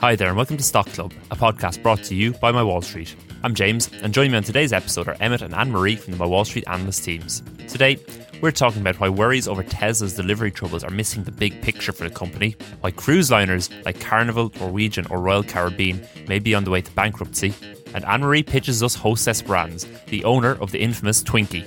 Hi there, and welcome to Stock Club, a podcast brought to you by My Wall Street. I'm James, and joining me on today's episode are Emmett and Anne Marie from the My Wall Street analyst teams. Today, we're talking about why worries over Tesla's delivery troubles are missing the big picture for the company, why cruise liners like Carnival, Norwegian, or Royal Caribbean may be on the way to bankruptcy, and Anne Marie pitches us Hostess Brands, the owner of the infamous Twinkie.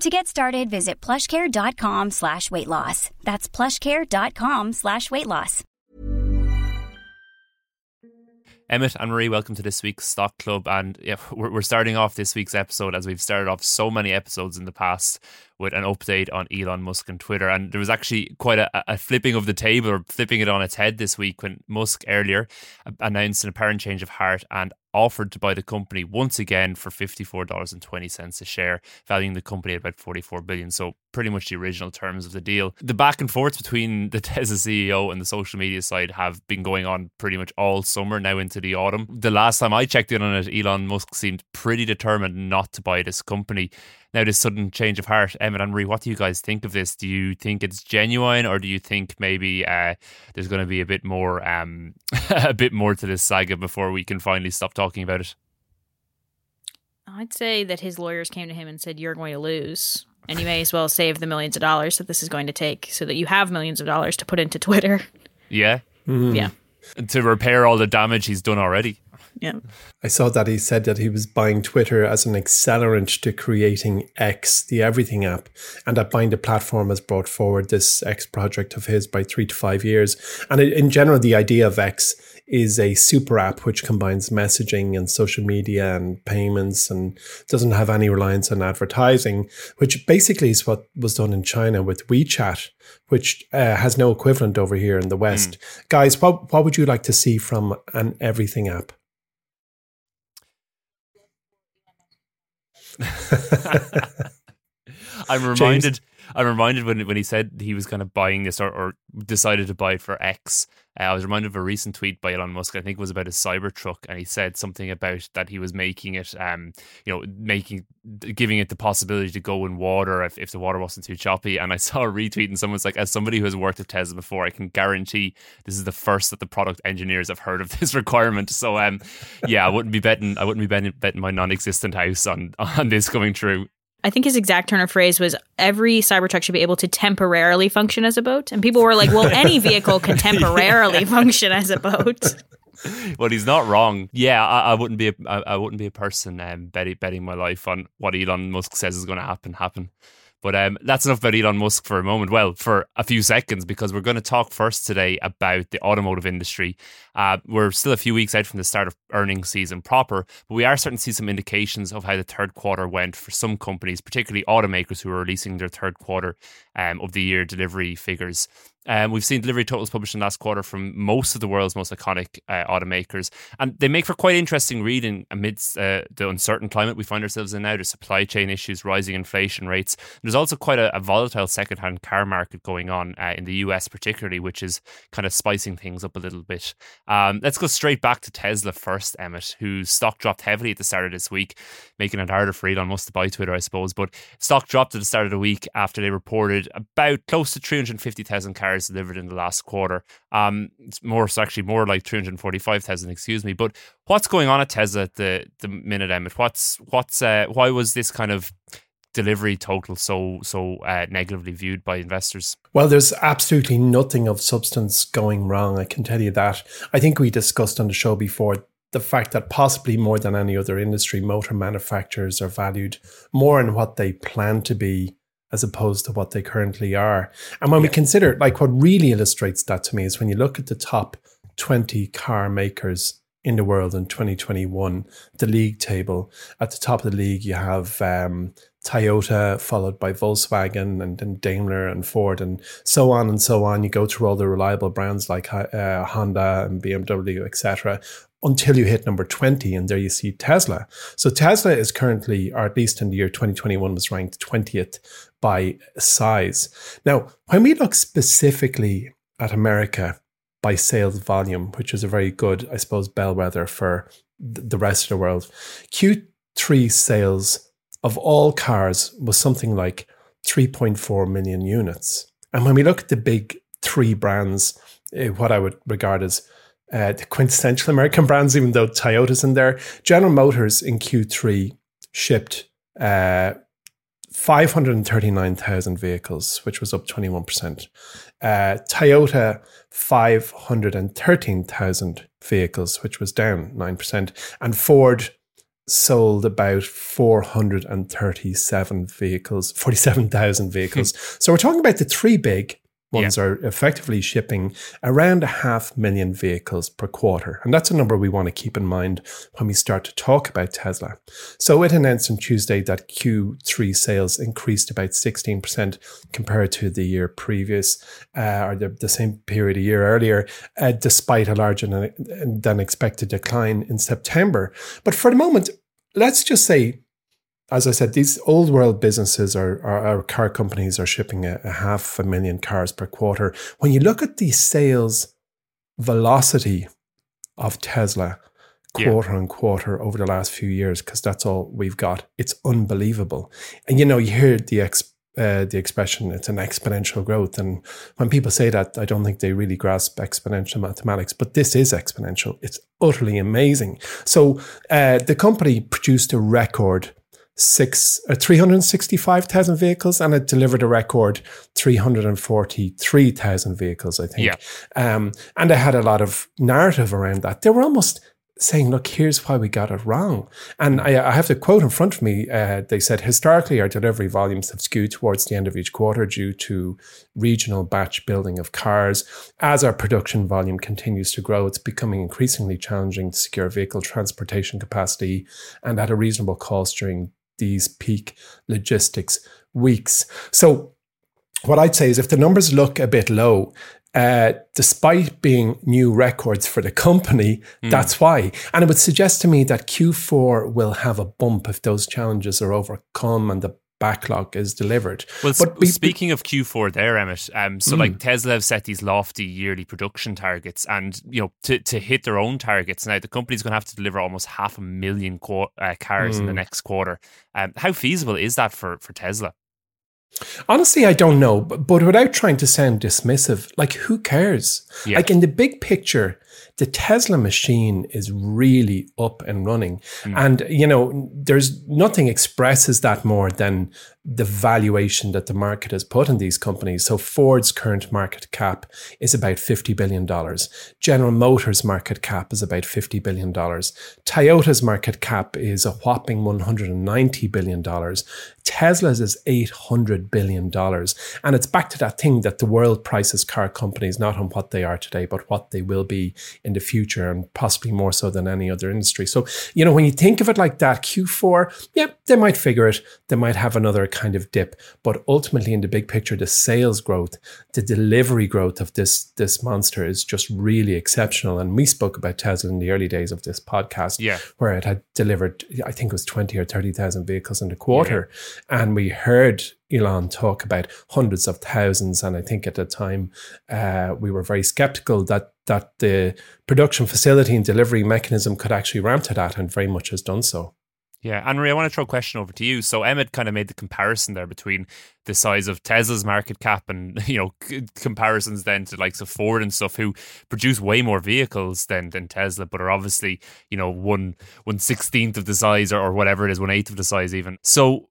To get started, visit plushcare.com slash weight loss. That's plushcare.com slash weight loss. Emmett and Marie, welcome to this week's Stock Club. And yeah, we're, starting off this week's episode as we've started off so many episodes in the past with an update on Elon Musk and Twitter. And there was actually quite a, a flipping of the table or flipping it on its head this week when Musk earlier announced an apparent change of heart and offered to buy the company once again for $54.20 a share, valuing the company at about 44 billion. So pretty much the original terms of the deal. The back and forth between the Tesla CEO and the social media side have been going on pretty much all summer now into the autumn. The last time I checked in on it, Elon Musk seemed pretty determined not to buy this company. Now, this sudden change of heart, Emmett and Marie, what do you guys think of this? Do you think it's genuine, or do you think maybe uh, there's going to be a bit more, um, a bit more to this saga before we can finally stop talking about it? I'd say that his lawyers came to him and said, "You're going to lose." and you may as well save the millions of dollars that this is going to take so that you have millions of dollars to put into Twitter. Yeah. Mm. Yeah. To repair all the damage he's done already. Yeah. I saw that he said that he was buying Twitter as an accelerant to creating X, the everything app, and that buying the platform has brought forward this X project of his by three to five years. And in general, the idea of X is a super app which combines messaging and social media and payments and doesn't have any reliance on advertising, which basically is what was done in China with WeChat, which uh, has no equivalent over here in the West. Mm. Guys, what, what would you like to see from an everything app? I'm reminded. James. I'm reminded when when he said he was kind of buying this or, or decided to buy it for X. Uh, I was reminded of a recent tweet by Elon Musk. I think it was about a Cybertruck, and he said something about that he was making it, um, you know, making giving it the possibility to go in water if, if the water wasn't too choppy. And I saw a retweet, and someone's like, as somebody who has worked at Tesla before, I can guarantee this is the first that the product engineers have heard of this requirement. So, um, yeah, I wouldn't be betting, I wouldn't be betting, betting my non-existent house on on this coming true. I think his exact turn of phrase was every Cybertruck should be able to temporarily function as a boat. And people were like, well, any vehicle can temporarily function as a boat. well, he's not wrong. Yeah, I, I wouldn't be a, I, I wouldn't be a person um, betting, betting my life on what Elon Musk says is going to happen. Happen. But um, that's enough about Elon Musk for a moment. Well, for a few seconds, because we're going to talk first today about the automotive industry. Uh, we're still a few weeks out from the start of earnings season proper, but we are starting to see some indications of how the third quarter went for some companies, particularly automakers who are releasing their third quarter um, of the year delivery figures. Um, we've seen delivery totals published in last quarter from most of the world's most iconic uh, automakers, and they make for quite interesting reading amidst uh, the uncertain climate we find ourselves in now. There's supply chain issues, rising inflation rates. There's also quite a, a volatile second-hand car market going on uh, in the US, particularly, which is kind of spicing things up a little bit. Um, let's go straight back to Tesla first, Emmett, whose stock dropped heavily at the start of this week, making it harder for Elon Musk to buy Twitter, I suppose. But stock dropped at the start of the week after they reported about close to 350,000 cars cars delivered in the last quarter. Um, it's more, actually more like 345,000, excuse me. But what's going on at Tesla at the, the minute, Emmett? What's, what's, uh, why was this kind of delivery total so so uh, negatively viewed by investors? Well, there's absolutely nothing of substance going wrong. I can tell you that. I think we discussed on the show before the fact that possibly more than any other industry, motor manufacturers are valued more in what they plan to be as opposed to what they currently are. And when yeah. we consider, like, what really illustrates that to me is when you look at the top 20 car makers in the world in 2021, the league table. At the top of the league, you have um, Toyota, followed by Volkswagen and then Daimler and Ford, and so on and so on. You go through all the reliable brands like uh, Honda and BMW, etc. until you hit number 20 and there you see tesla. So tesla is currently or at least in the year 2021 was ranked 20th by size. Now when we look specifically at america by sales volume which is a very good i suppose bellwether for the rest of the world q3 sales of all cars was something like 3.4 million units. And when we look at the big three brands eh, what i would regard as uh, the quintessential American brands, even though Toyota's in there. General Motors in Q3 shipped uh, 539,000 vehicles, which was up 21%. Uh, Toyota, 513,000 vehicles, which was down 9%. And Ford sold about 437 vehicles, 47,000 vehicles. so we're talking about the three big ones yeah. are effectively shipping around a half million vehicles per quarter. And that's a number we want to keep in mind when we start to talk about Tesla. So it announced on Tuesday that Q3 sales increased about 16% compared to the year previous, uh, or the, the, same period a year earlier, uh, despite a larger than, than expected decline in September. But for the moment, let's just say as I said, these old world businesses or, our car companies are shipping a, a, half a million cars per quarter. When you look at the sales velocity of Tesla quarter yeah. on quarter over the last few years, because that's all we've got, it's unbelievable. And you know, you hear the ex, uh, the expression it's an exponential growth, and when people say that, I don't think they really grasp exponential mathematics. But this is exponential. It's utterly amazing. So uh, the company produced a record six uh, 365,000 vehicles and it delivered a record 343,000 vehicles, I think. Yeah. Um, and they had a lot of narrative around that. They were almost saying, look, here's why we got it wrong. And I, I have the quote in front of me. Uh, they said, historically, our delivery volumes have skewed towards the end of each quarter due to regional batch building of cars. As our production volume continues to grow, it's becoming increasingly challenging to secure vehicle transportation capacity and at a reasonable cost during these peak logistics weeks. So, what I'd say is if the numbers look a bit low, uh, despite being new records for the company, mm. that's why. And it would suggest to me that Q4 will have a bump if those challenges are overcome and the backlog is delivered. Well, but be, speaking of Q4 there, Emmett, um, so mm. like Tesla have set these lofty yearly production targets and, you know, to, to hit their own targets. Now, the company's going to have to deliver almost half a million qu- uh, cars mm. in the mm. next quarter. Um, how feasible is that for, for Tesla? Honestly, I don't know, but, but without trying to sound dismissive, like who cares? Yeah. Like in the big picture, the Tesla machine is really up and running. Mm. And, you know, there's nothing expresses that more than the valuation that the market has put in these companies. So Ford's current market cap is about $50 billion. General Motors market cap is about $50 billion. Toyota's market cap is a whopping $190 billion. Tesla's is $800 billion. And it's back to that thing that the world prices car companies not on what they are today, but what they will be in the future and possibly more so than any other industry. So, you know, when you think of it like that, Q4, yeah, they might figure it. They might have another kind of dip. But ultimately, in the big picture, the sales growth, the delivery growth of this this monster is just really exceptional. And we spoke about Tesla in the early days of this podcast, yeah. where it had delivered, I think it was twenty or thirty thousand vehicles in the quarter, yeah. and we heard Elon talk about hundreds of thousands. And I think at the time uh, we were very skeptical that that the production facility and delivery mechanism could actually ramp to that, and very much has done so. Yeah, Anne Marie, I want to throw a question over to you. So Emmett kind of made the comparison there between the size of Tesla's market cap and you know c- comparisons then to likes of Ford and stuff who produce way more vehicles than than Tesla, but are obviously you know one one sixteenth of the size or, or whatever it is, one eighth of the size even. So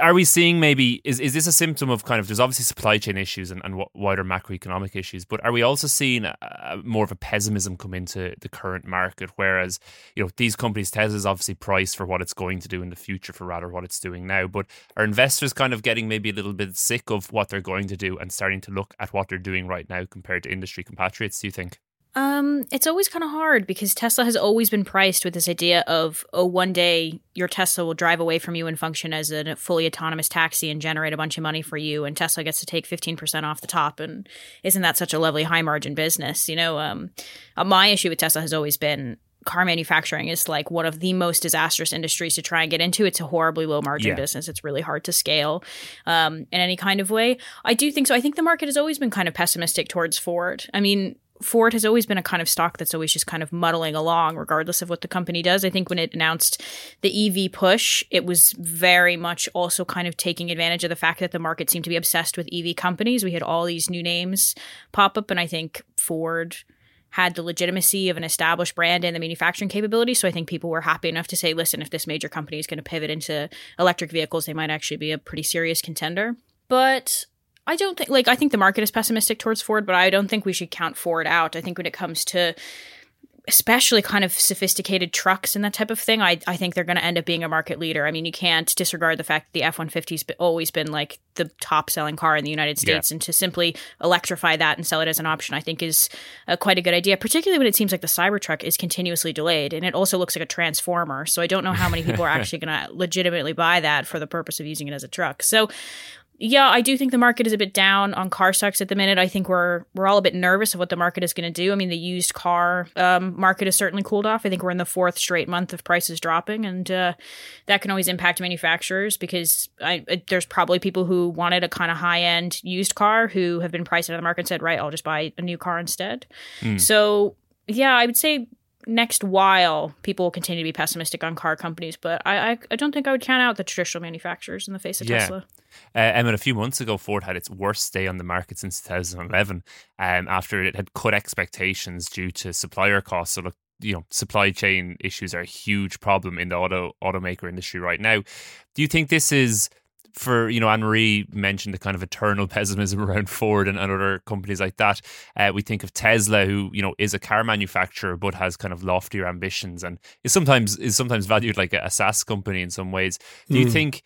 are we seeing maybe is, is this a symptom of kind of there's obviously supply chain issues and, and wider macroeconomic issues but are we also seeing a, a, more of a pessimism come into the current market? Whereas you know these companies tesla's obviously priced for what it's going to do in the future for rather what it's doing now but are investors kind of getting maybe a little bit sick of what they're going to do and starting to look at what they're doing right now compared to industry compatriots do you think um, it's always kind of hard because Tesla has always been priced with this idea of, oh, one day your Tesla will drive away from you and function as a fully autonomous taxi and generate a bunch of money for you, and Tesla gets to take fifteen percent off the top. And isn't that such a lovely high margin business? You know, um, uh, my issue with Tesla has always been car manufacturing is like one of the most disastrous industries to try and get into. It's a horribly low margin Yeah. business. It's really hard to scale um, in any kind of way. I do think so. I think the market has always been kind of pessimistic towards Ford. I mean, Ford has always been a kind of stock that's always just kind of muddling along, regardless of what the company does. I think when it announced the EV push, it was very much also kind of taking advantage of the fact that the market seemed to be obsessed with EV companies. We had all these new names pop up, and I think Ford had the legitimacy of an established brand and the manufacturing capability. So I think people were happy enough to say, listen, if this major company is going to pivot into electric vehicles, they might actually be a pretty serious contender. But I don't think, like, I think the market is pessimistic towards Ford, but I don't think we should count Ford out. I think when it comes to especially kind of sophisticated trucks and that type of thing, I, I think they're going to end up being a market leader. I mean, you can't disregard the fact that the F 150 has always been like the top selling car in the United States. And to simply electrify that and sell it as an option, I think is uh, quite a good idea, particularly when it seems like the Cybertruck is continuously delayed. And it also looks like a transformer. So I don't know how many people are actually going to legitimately buy that for the purpose of using it as a truck. So yeah, I do think the market is a bit down on car stocks at the minute. I think we're we're all a bit nervous of what the market is going to do. I mean, the used car um, market has certainly cooled off. I think we're in the fourth straight month of prices dropping, and uh, that can always impact manufacturers because I, uh, there's probably people who wanted a kind of high end used car who have been priced out of the market and said, right, I'll just buy a new car instead. So yeah, I would say next while people will continue to be pessimistic on car companies, but I I, I don't think I would count out the traditional manufacturers in the face of Yeah. Tesla. Uh, Emma, a few months ago, Ford had its worst day on the market since 2011 um, after it had cut expectations due to supplier costs. So, look, you know, supply chain issues are a huge problem in the auto automaker industry right now. Do you think this is for you know Anne Marie mentioned the kind of eternal pessimism around Ford and, and other companies like that. Uh, we think of Tesla, who you know is a car manufacturer but has kind of loftier ambitions and is sometimes is sometimes valued like a, a SaaS company in some ways. Do you think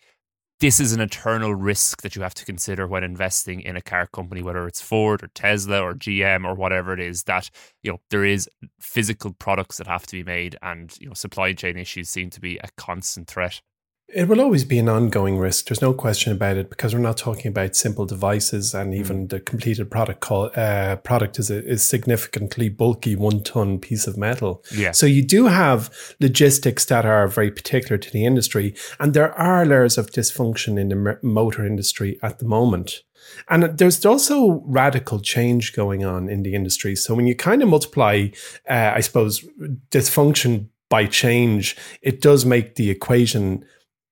this is an eternal risk that you have to consider when investing in a car company, whether it's Ford or Tesla or GM or whatever it is, that you know there is physical products that have to be made, and you know supply chain issues seem to be a constant threat. It will always be an ongoing risk. There's no question about it because we're not talking about simple devices, and even the completed product call, uh, product is a is significantly bulky one ton piece of metal. Yeah. So you do have logistics that are very particular to the industry, and there are layers of dysfunction in the motor industry at the moment. And there's also radical change going on in the industry. So when you kind of multiply, uh, I suppose, dysfunction by change, it does make the equation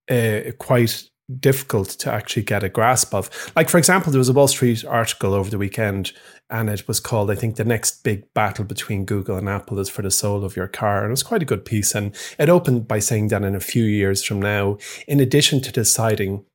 uh, quite difficult to actually get a grasp of. Like, for example, there was a Wall Street article over the weekend, and it was called, I think, The Next Big Battle Between Google and Apple is for the Soul of Your Car. And it was quite a good piece. And it opened by saying that in a few years from now, in addition to deciding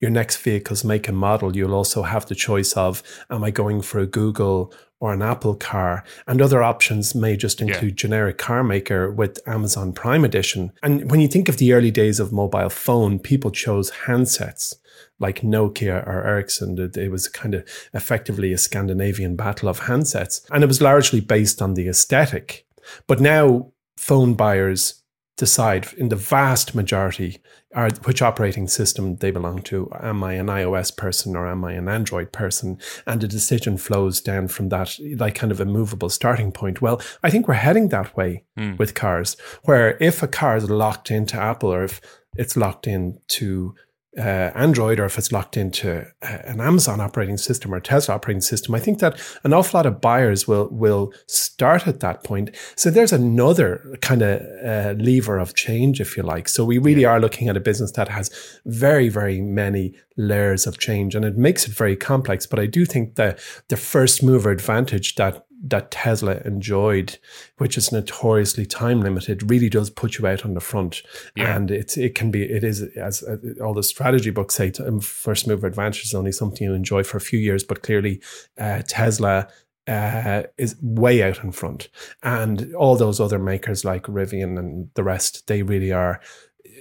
your next vehicle's make and model, you'll also have the choice of am I going for a Google or an Apple car? And other options may just include generic car maker with Amazon Prime Edition. And when you think of the early days of mobile phone, people chose handsets like Nokia or Ericsson. It it was kind of effectively a Scandinavian battle of handsets. And it was largely based on the aesthetic. But now phone buyers decide in the vast majority are which operating system they belong to. Am I an iOS person or am I an Android person? And the decision flows down from that, like kind of a movable starting point. Well, I think we're heading that way hmm. with cars, where if a car is locked into Apple or if it's locked into uh, Android or if it's locked into uh, an Amazon operating system or Tesla operating system, I think that an awful lot of buyers will will start at that point. So there's another kind of uh, lever of change, if you like. So we really are looking at a business that has very very many layers of change, and it makes it very complex. But I do think that the first mover advantage that that Tesla enjoyed, which is notoriously time limited, really does put you out on the front. Yeah. And it's it can be it is as uh, all the strategy books say, um, first mover advantage is only something you enjoy for a few years, but clearly uh, Tesla. Uh, is way out in front, and all those other makers like Rivian and the rest, they really are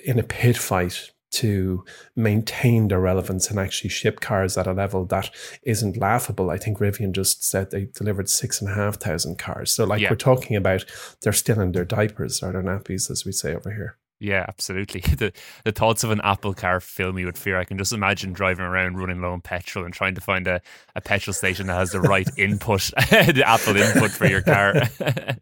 in a pit fight to maintain their relevance and actually ship cars at a level that isn't laughable. I think Rivian just said they delivered six and a half thousand cars. So, like, Yeah. we're talking about they're still in their diapers or their nappies, as we say over here. Yeah, absolutely. The the thoughts of an Apple car fill me with fear. I can just imagine driving around running low on petrol and trying to find a, a petrol station that has the right input, the Apple input for your car.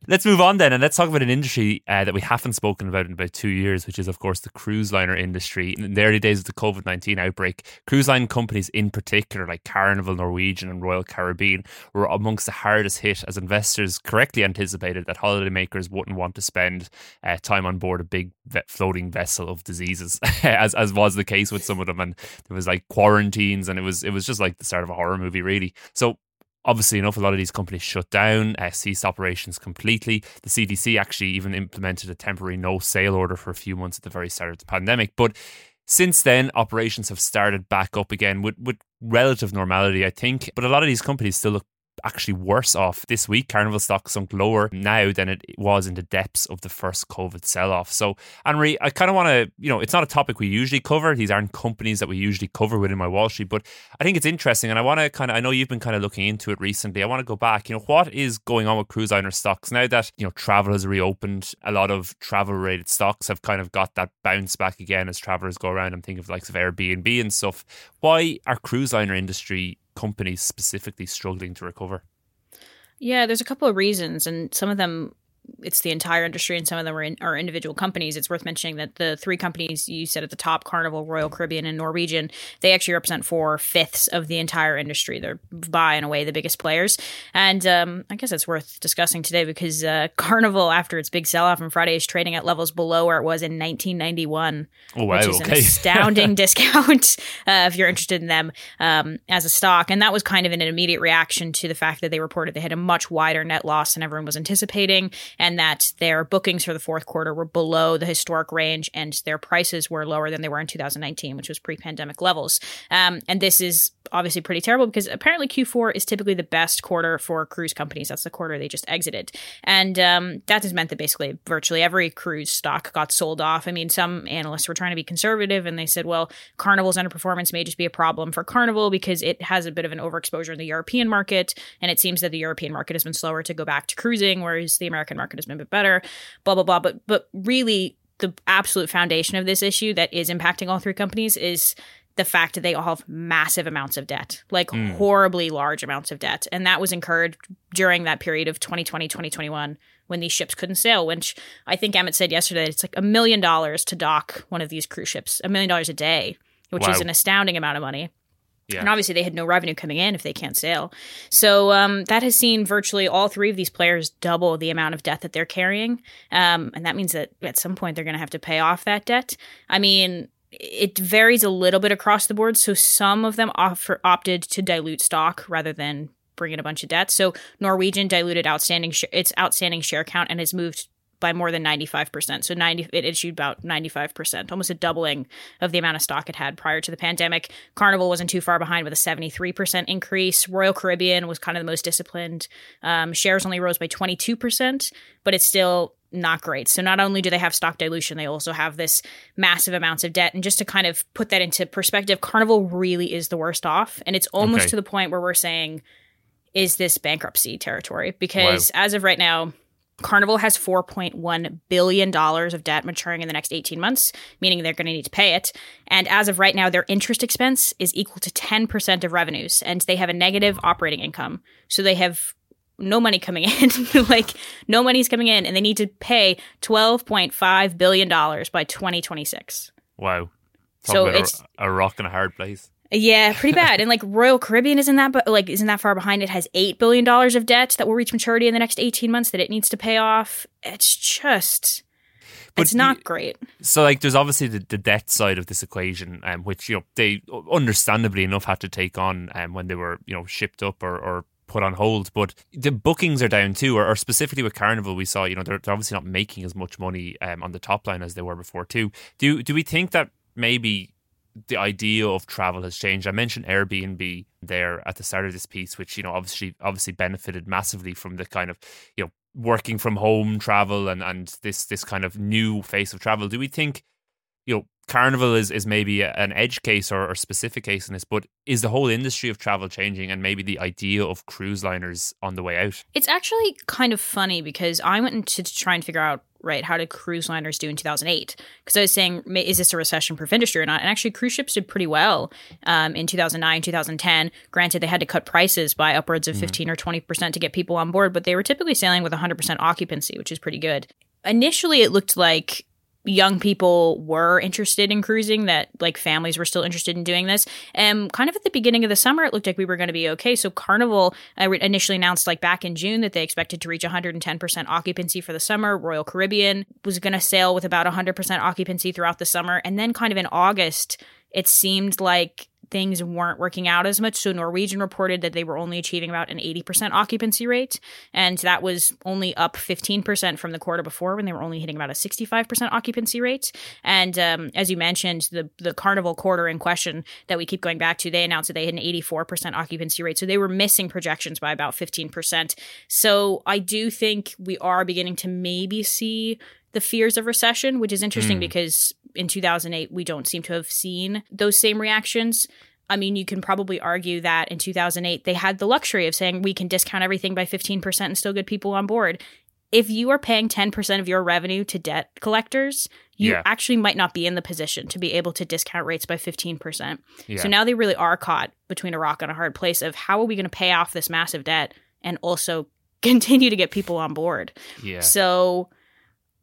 let's move on then and let's talk about an industry uh, that we haven't spoken about in about two years, which is, of course, the cruise liner industry. In the early days of the COVID 19 outbreak, cruise line companies in particular, like Carnival, Norwegian, and Royal Caribbean, were amongst the hardest hit as investors correctly anticipated that holidaymakers wouldn't want to spend uh, time on board a big floating vessel of diseases, as as was the case with some of them. And there was like quarantines, and it was it was just like the start of a horror movie, really. So obviously enough, a lot of these companies shut down, uh, ceased operations completely. The CDC actually even implemented a temporary no sale order for a few months at the very start of the pandemic. But since then, operations have started back up again with, with relative normality, I think. But a lot of these companies still look actually worse off this week. Carnival stock sunk lower now than it was in the depths of the first COVID sell off. So, Henry, I kind of want to, you know, it's not a topic we usually cover. These aren't companies that we usually cover within my Wall Street, but I think it's interesting. And I want to kind of, I know you've been kind of looking into it recently. I want to go back, you know, what is going on with cruise liner stocks now that, you know, travel has reopened? A lot of travel related stocks have kind of got that bounce back again as travelers go around. I'm thinking of likes of Airbnb and stuff. Why are cruise liner industry companies specifically struggling to recover? Yeah, there's a couple of reasons, and some of them it's the entire industry and some of them are, in, are individual companies. It's worth mentioning that the three companies you said at the top, Carnival, Royal Caribbean, and Norwegian, they actually represent four fifths of the entire industry. They're by and away the biggest players. And um, I guess it's worth discussing today because uh, Carnival, after its big sell off on Friday, is trading at levels below where it was in 1991, oh, wow, which is okay. an astounding discount uh, if you're interested in them um, as a stock. And that was kind of an immediate reaction to the fact that they reported they had a much wider net loss than everyone was anticipating and that their bookings for the fourth quarter were below the historic range and their prices were lower than they were in 2019, which was pre pandemic levels. Um, and this is obviously pretty terrible because apparently Q4 is typically the best quarter for cruise companies. That's the quarter they just exited. And um, that has meant that basically virtually every cruise stock got sold off. I mean, some analysts were trying to be conservative and they said, well, Carnival's underperformance may just be a problem for Carnival because it has a bit of an overexposure in the European market. And it seems that the European market has been slower to go back to cruising, whereas the American market has been a bit better, blah, blah, blah. But, but really, the absolute foundation of this issue that is impacting all three companies is the fact that they all have massive amounts of debt, like mm. horribly large amounts of debt. And that was incurred during that period of 2020, 2021 when these ships couldn't sail, which I think Emmett said yesterday, it's like a million dollars to dock one of these cruise ships, a million dollars a day, which wow. is an astounding amount of money. Yeah. And obviously, they had no revenue coming in if they can't sail. So um, that has seen virtually all three of these players double the amount of debt that they're carrying. Um, and that means that at some point they're going to have to pay off that debt. I mean, it varies a little bit across the board. So some of them offer, opted to dilute stock rather than bring in a bunch of debt. So Norwegian diluted outstanding sh- its outstanding share count and has moved by more than 95%. So 90 it issued about 95%, almost a doubling of the amount of stock it had prior to the pandemic. Carnival wasn't too far behind with a 73% increase. Royal Caribbean was kind of the most disciplined. Um, shares only rose by 22%, but it's still not great. So not only do they have stock dilution, they also have this massive amounts of debt. And just to kind of put that into perspective, Carnival really is the worst off. And it's almost okay. to the point where we're saying, is this bankruptcy territory? Because wow. as of right now, Carnival has $4.1 billion of debt maturing in the next 18 months, meaning they're going to need to pay it. And as of right now, their interest expense is equal to 10% of revenues, and they have a negative operating income. So they have no money coming in. like no money's coming in, and they need to pay twelve point five billion dollars by twenty twenty six. Wow. Talk so it's a, a rock and a hard place. Yeah, pretty bad. and like Royal Caribbean isn't that, but like isn't that far behind. It has eight billion dollars of debt that will reach maturity in the next eighteen months that it needs to pay off. It's just. But it's not great. So, like, there's obviously the, the debt side of this equation, um, which you know they understandably enough had to take on um, when they were you know shipped up or, or put on hold. But the bookings are down too, or, or specifically with Carnival, we saw you know they're, they're obviously not making as much money um, on the top line as they were before too. Do do we think that maybe the idea of travel has changed? I mentioned Airbnb there at the start of this piece, which you know obviously obviously benefited massively from the kind of you know working from home travel and and this this kind of new face of travel. Do we think you know Carnival is, is maybe an edge case or, or specific case in this, but is the whole industry of travel changing and maybe the idea of cruise liners on the way out? It's actually kind of funny because I went to try and figure out right? How did cruise liners do in 2008? Because I was saying, is this a recession proof industry or not? And actually, cruise ships did pretty well um, in 2009, 2010. Granted, they had to cut prices by upwards of mm 15 or 20% to get people on board, but they were typically sailing with 100% occupancy, which is pretty good. Initially, it looked like young people were interested in cruising, that like families were still interested in doing this. And kind of at the beginning of the summer, it looked like we were going to be okay. So Carnival uh, initially announced like back in June that they expected to reach 110% occupancy for the summer. Royal Caribbean was going to sail with about 100% occupancy throughout the summer. And then kind of in August, it seemed like things weren't working out as much. So Norwegian reported that they were only achieving about an 80% occupancy rate. And that was only up 15% from the quarter before when they were only hitting about a 65% occupancy rate. And um, as you mentioned, the, the carnival quarter in question that we keep going back to, they announced that they had an 84% occupancy rate. So they were missing projections by about 15%. So I do think we are beginning to maybe see the fears of recession, which is interesting mm. because in 2008 we don't seem to have seen those same reactions. I mean, you can probably argue that in 2008 they had the luxury of saying we can discount everything by 15% and still get people on board. If you are paying 10% of your revenue to debt collectors, you yeah. actually might not be in the position to be able to discount rates by 15%. Yeah. So now they really are caught between a rock and a hard place of how are we going to pay off this massive debt and also continue to get people on board. Yeah. So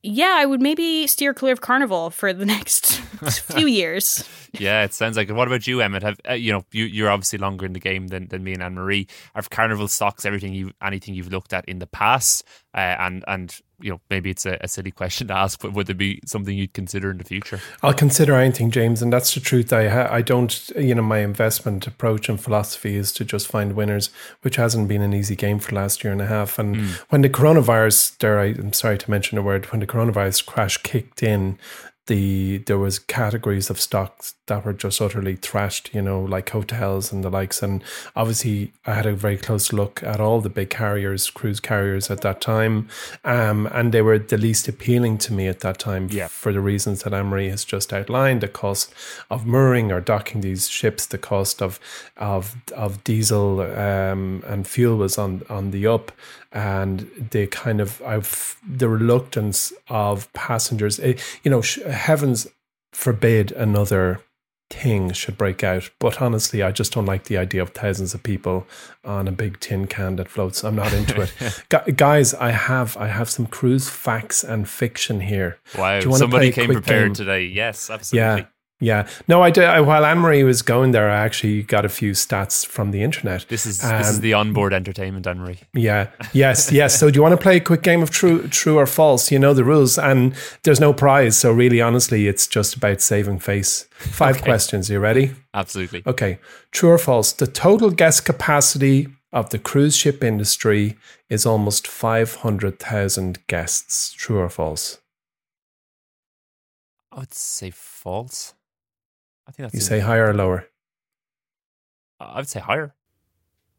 yeah, I would maybe steer clear of Carnival for the next few years. Yeah, it sounds like. It. What about you, Emmett? Have uh, you know you you're obviously longer in the game than, than me and Anne Marie. Have Carnival stocks everything you anything you've looked at in the past, uh, and and you know, maybe it's a, a, silly question to ask, but would it be something you'd consider in the future? I'll consider anything, James, and that's the truth. I ha- I don't, you know, my investment approach and philosophy is to just find winners, which hasn't been an easy game for the last year and a half. And mm. when the coronavirus, there, I, I'm sorry to mention the word, when the coronavirus crash kicked in, the there was categories of stocks that were just utterly thrashed, you know, like hotels and the likes. And obviously, I had a very close look at all the big carriers, cruise carriers at that time, um, and they were the least appealing to me at that time yeah. for the reasons that Emery has just outlined: the cost of mooring or docking these ships, the cost of of of diesel um, and fuel was on on the up, and the kind of I've the reluctance of passengers. Eh, you know, heavens forbid another thing should break out. But honestly, I just don't like the idea of thousands of people on a big tin can that floats. I'm not into it. guys, I have I have some cruise facts and fiction here. Wow, somebody came prepared game? today. Yes, absolutely. Yeah. Yeah, no, I did. While Anne Marie was going there, I actually got a few stats from the internet. This is um, this is the onboard entertainment, Anne Marie. Yeah, yes, yes. So, do you want to play a quick game of true, true or false? You know the rules, and there's no prize. So, really, honestly, it's just about saving face. Five okay. questions. Are you ready? Absolutely. Okay. True or false? The total guest capacity of the cruise ship industry is almost five hundred thousand guests. True or false? I would say false. I think that's you say higher or lower. I would say higher.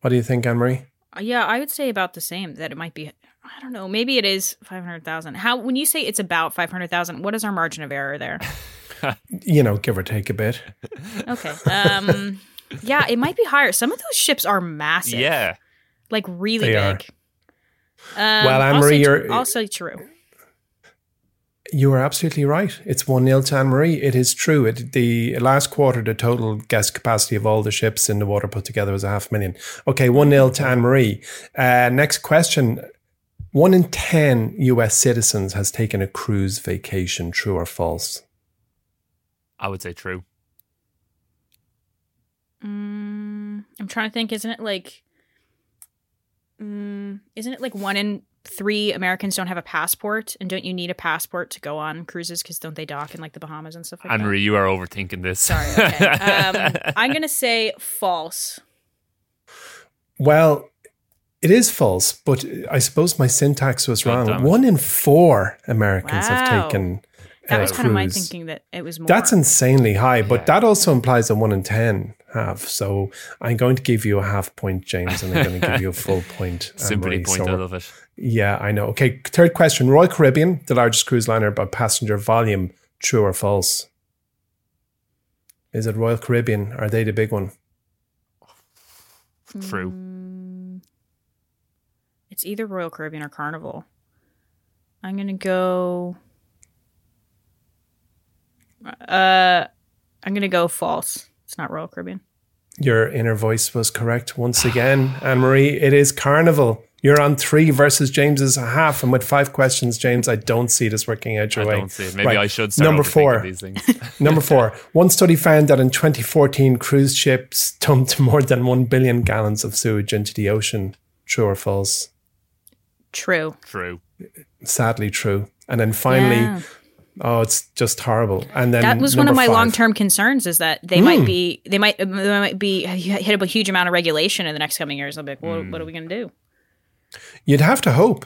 What do you think, Anne Marie? Uh, yeah, I would say about the same. That it might be. I don't know. Maybe it is five hundred thousand. How when you say it's about five hundred thousand, what is our margin of error there? you know, give or take a bit. Okay. Um. yeah, it might be higher. Some of those ships are massive. Yeah. Like really they big. Um, well, Anne Marie, you're also true. You are absolutely right. It's 1 0 to Anne Marie. It is true. It, the last quarter, the total guest capacity of all the ships in the water put together was a half million. Okay, 1 0 to Anne Marie. Uh, next question. One in 10 US citizens has taken a cruise vacation. True or false? I would say true. Mm, I'm trying to think. Isn't it like. Mm, isn't it like one in three Americans don't have a passport, and don't you need a passport to go on cruises? Because don't they dock in like the Bahamas and stuff like Henry, that? you are overthinking this. Sorry. Okay. um, I'm gonna say false. Well, it is false, but I suppose my syntax was wrong. One in four Americans wow. have taken. That was kind of my thinking that it was more. That's insanely high, but yeah. that also implies that one in ten have. So I'm going to give you a half point, James, and I'm going to give you a full point. Simply point, so I love it. Yeah, I know. Okay, third question. Royal Caribbean, the largest cruise liner by passenger volume, true or false? Is it Royal Caribbean? Are they the big one? True. Mm, it's either Royal Caribbean or Carnival. I'm gonna go. Uh, I'm gonna go false. It's not Royal Caribbean. Your inner voice was correct once again, Anne Marie. It is Carnival. You're on three versus James's half, and with five questions, James, I don't see this working out your I way. don't see it. Maybe Right. I should start Number four. these things. Number four. One study found that in 2014, cruise ships dumped more than 1 billion gallons of sewage into the ocean. True or false? True. True. Sadly, true. And then finally, Yeah. Oh, it's just horrible. And then that was one of my long term concerns is that they Hmm. might be they might they might be hit up a huge amount of regulation in the next coming years. I'll be like, well, Hmm. what are we gonna do? You'd have to hope.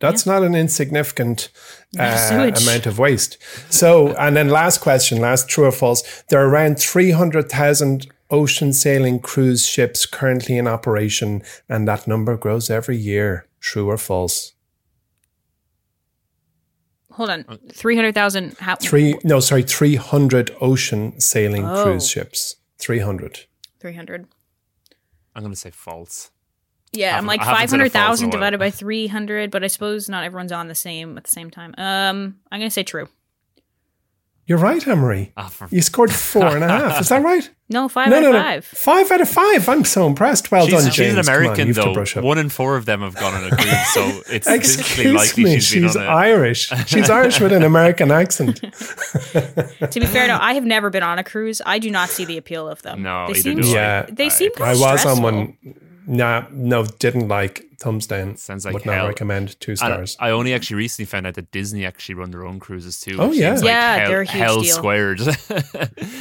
That's not an insignificant uh, amount of waste. So, and then last question, last true or false. There are around 300,000 ocean sailing cruise ships currently in operation, and that number grows every year. True or false? Hold on, three hundred thousand. How Three, no, sorry, 300 ocean sailing Oh. cruise ships. 300. Three hundred. I'm going to say false. Yeah, I'm like I haven't five said a hundred false in a thousand while. divided by three hundred, but I suppose not everyone's on the same at the same time. Um, I'm gonna say true. You're right, Emery. Ah, for- You scored four and a half. Is that right? No, five no, out no, of no. five. Five out of five. I'm so impressed. Well she's, done, she's James. an Come on, American, you have to though. brush up. One in four of them have gone on a cruise, so it's statistically Excuse likely me, she's been she's on a. Irish. She's Irish with an American accent. To be fair, no, I have never been on a cruise. I do not see the appeal of them. No, they seem do I. Yeah, they seem I was on one. Nah, no, didn't like. Thumbs down. Sounds like Would hell. not recommend two And stars. I only actually recently found out that Disney actually run their own cruises too. Oh, which yeah. like Yeah, hell, they're a huge hell deal. squared.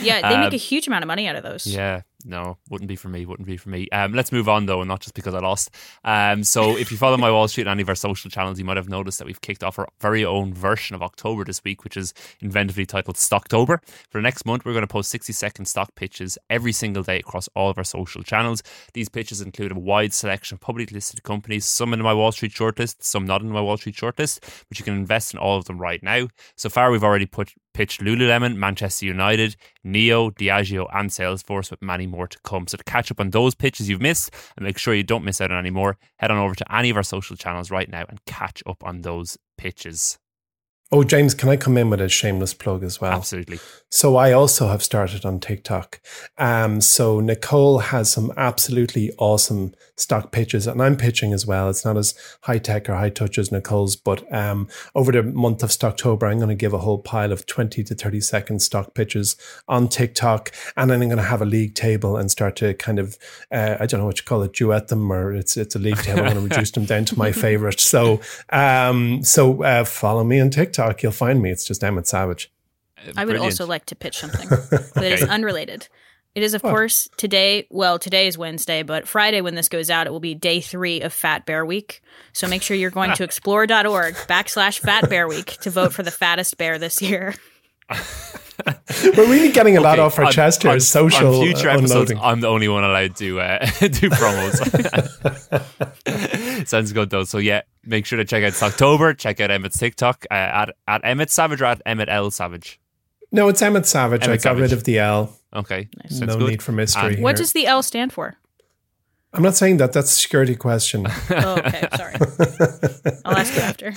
Yeah, they make Um, a huge amount of money out of those. Yeah, no, wouldn't be for me. Wouldn't be for me. Um, let's move on though, and not just because I lost. Um, so if you follow my Wall Street and any of our social channels, you might have noticed that we've kicked off our very own version of October this week, which is inventively titled Stocktober. For the next month, we're going to post sixty-second stock pitches every single day across all of our social channels. These pitches include a wide selection of publicly listed companies, some in my Wall Street shortlist, some not in my Wall Street shortlist, but you can invest in all of them right now. So far, we've already put pitched Lululemon, Manchester United, NIO, Diageo, and Salesforce, with many more to come. So to catch up on those pitches you've missed and make sure you don't miss out on any more, head on over to any of our social channels right now and catch up on those pitches. Oh, James, can I come in with a shameless plug as well? Absolutely. So I also have started on TikTok. Um, so Nicole has some absolutely awesome stock pitches, and I'm pitching as well. It's not as high tech or high touch as Nicole's, but um, over the month of Stocktober, I'm going to give a whole pile of 20 to 30 second stock pitches on TikTok, and then I'm going to have a league table and start to kind of, uh, I don't know what you call it, duet them, or it's it's a league table. I'm going to reduce them down to my favorite. So, um, so uh, follow me on TikTok. You'll find me. It's just Emmett Savage. I would Brilliant. also like to pitch something that is Okay. unrelated. It is, of course, today. Well, today is Wednesday, but Friday, when this goes out, it will be day three of Fat Bear Week. So make sure you're going to explore.org backslash Fat Bear Week to vote for the fattest bear this year. We're really getting a lot Okay, off our on- chest here. on- social on future episodes, unloading. I'm the only one allowed to uh, do promos. Sounds good though. So yeah, make sure to check out October. Check out Emmett's TikTok uh, at at Emmett Savage or at Emmett L Savage. No, it's Emmett Savage. Emmett I got Savage. rid of the L. Okay, Nice. no good. need for mystery. And here. What does the L stand for? I'm not saying that. That's a security question. Oh, okay. Sorry. I'll ask you after.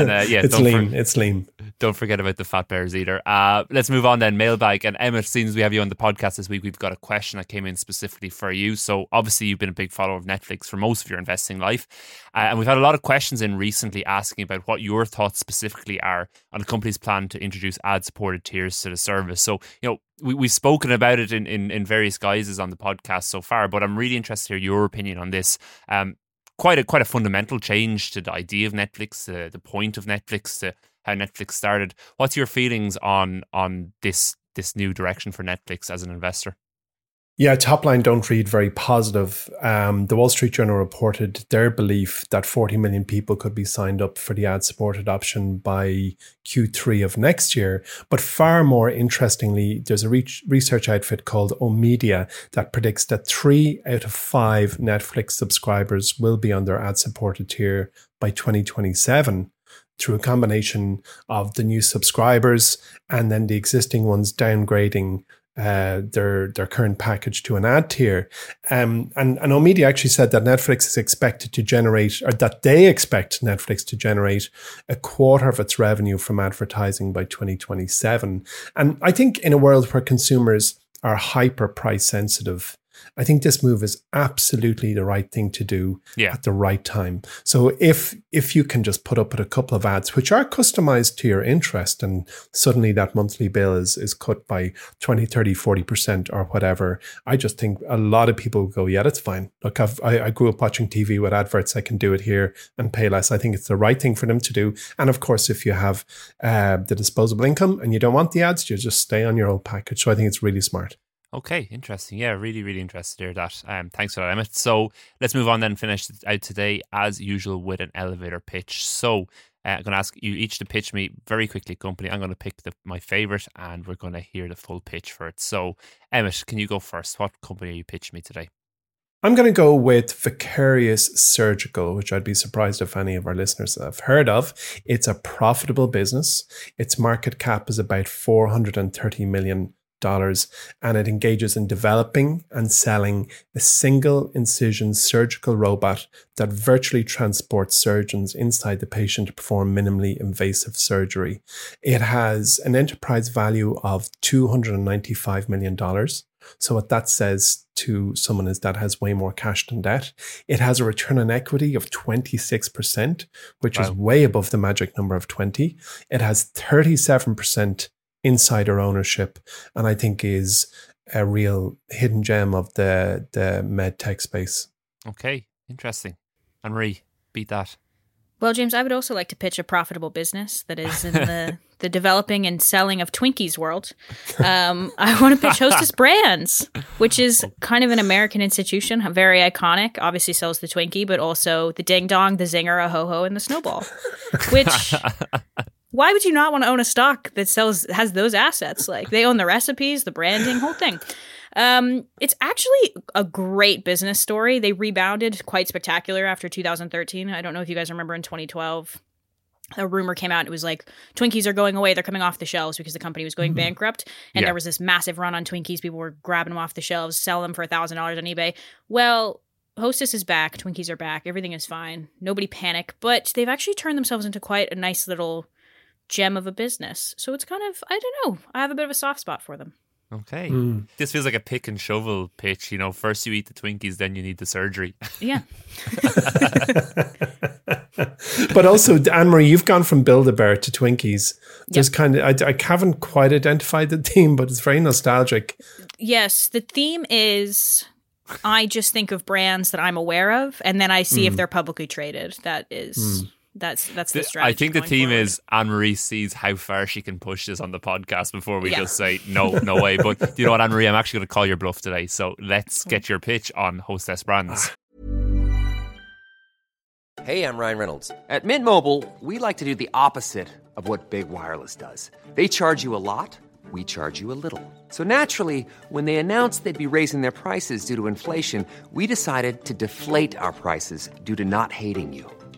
and uh, yeah, it's don't, lean. for- it's lean. Don't forget about the fat bears either. Uh, let's move on then. Mailbag and Emmett, since we have you on the podcast this week, we've got a question that came in specifically for you. So obviously you've been a big follower of Netflix for most of your investing life, uh, and we've had a lot of questions in recently asking about what your thoughts specifically are on the company's plan to introduce ad-supported tiers to the service. So you know we, we've spoken about it in, in in various guises on the podcast so far, but I'm really interested to hear your opinion on this. Um, quite a quite a fundamental change to the idea of Netflix, uh, the point of Netflix, to how Netflix started. What's your feelings on on this this new direction for Netflix as an investor? Yeah, top line don't read very positive. Um, the Wall Street Journal reported their belief that 40 million people could be signed up for the ad supported option by Q3 of next year. But far more interestingly, there's a re- research outfit called Omdia that predicts that three out of five Netflix subscribers will be on their ad supported tier by 2027 through a combination of the new subscribers and then the existing ones downgrading uh, their their current package to an ad tier. Um, and and Omdia actually said that Netflix is expected to generate, or that they expect Netflix to generate a quarter of its revenue from advertising by 2027. And I think in a world where consumers are hyper price sensitive, I think this move is absolutely the right thing to do yeah. at the right time. So if if you can just put up with a couple of ads which are customized to your interest and suddenly that monthly bill is is cut by 20, 30, 40% or whatever, I just think a lot of people go, yeah, that's fine. Look, I've, I, I grew up watching TV with adverts. I can do it here and pay less. I think it's the right thing for them to do. And of course, if you have uh, the disposable income and you don't want the ads, you just stay on your old package. So I think it's really smart. Okay, interesting. Yeah, really, really interested to hear that. Um, thanks for that, Emmett. So let's move on then. Finish out today as usual with an elevator pitch. So uh, I'm going to ask you each to pitch me very quickly. Company. I'm going to pick the, my favorite, and we're going to hear the full pitch for it. So Emmett, can you go first? What company are you pitching me today? I'm going to go with Vicarious Surgical, which I'd be surprised if any of our listeners have heard of. It's a profitable business. Its market cap is about 430 million dollars and it engages in developing and selling a single incision surgical robot that virtually transports surgeons inside the patient to perform minimally invasive surgery. It has an enterprise value of $295 million. So what that says to someone is that has way more cash than debt. It has a return on equity of 26%, which wow. is way above the magic number of 20. It has 37% insider ownership, and I think is a real hidden gem of the the med tech space. Okay, interesting. Anne Marie, beat that. Well, James, I would also like to pitch a profitable business that is in the, the developing and selling of Twinkies world. Um, I want to pitch Hostess Brands, which is kind of an American institution, very iconic. Obviously, sells the Twinkie, but also the Ding Dong, the Zinger, a Ho Ho, and the Snowball, which why would you not want to own a stock that sells has those assets? Like they own the recipes, the branding, whole thing. Um, it's actually a great business story. They rebounded quite spectacular after 2013. I don't know if you guys remember in 2012 a rumor came out it was like twinkies are going away they're coming off the shelves because the company was going mm-hmm. bankrupt and yeah. there was this massive run on twinkies people were grabbing them off the shelves selling them for a thousand dollars on ebay well hostess is back twinkies are back everything is fine nobody panic but they've actually turned themselves into quite a nice little gem of a business. So it's kind of I don't know. I have a bit of a soft spot for them. Okay. Mm. This feels like a pick and shovel pitch. You know, first you eat the Twinkies, then you need the surgery. Yeah. but also, Anne Marie, you've gone from Build a Bear to Twinkies. There's yep. kind of, I, I haven't quite identified the theme, but it's very nostalgic. Yes. The theme is I just think of brands that I'm aware of, and then I see mm. if they're publicly traded. That is. Mm that's that's the, the strategy. I think the theme forward. is Anne Marie sees how far she can push this on the podcast before we yeah. just say no, no way. But you know what, Anne Marie, I'm actually going to call your bluff today. So let's get your pitch on Hostess Brands. Hey, I'm Ryan Reynolds. At Mint Mobile, we like to do the opposite of what big wireless does. They charge you a lot. We charge you a little. So naturally, when they announced they'd be raising their prices due to inflation, we decided to deflate our prices due to not hating you.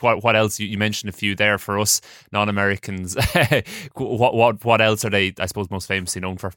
What what else you, you, mentioned a few there for us non-Americans what what what else are they I suppose most famously known for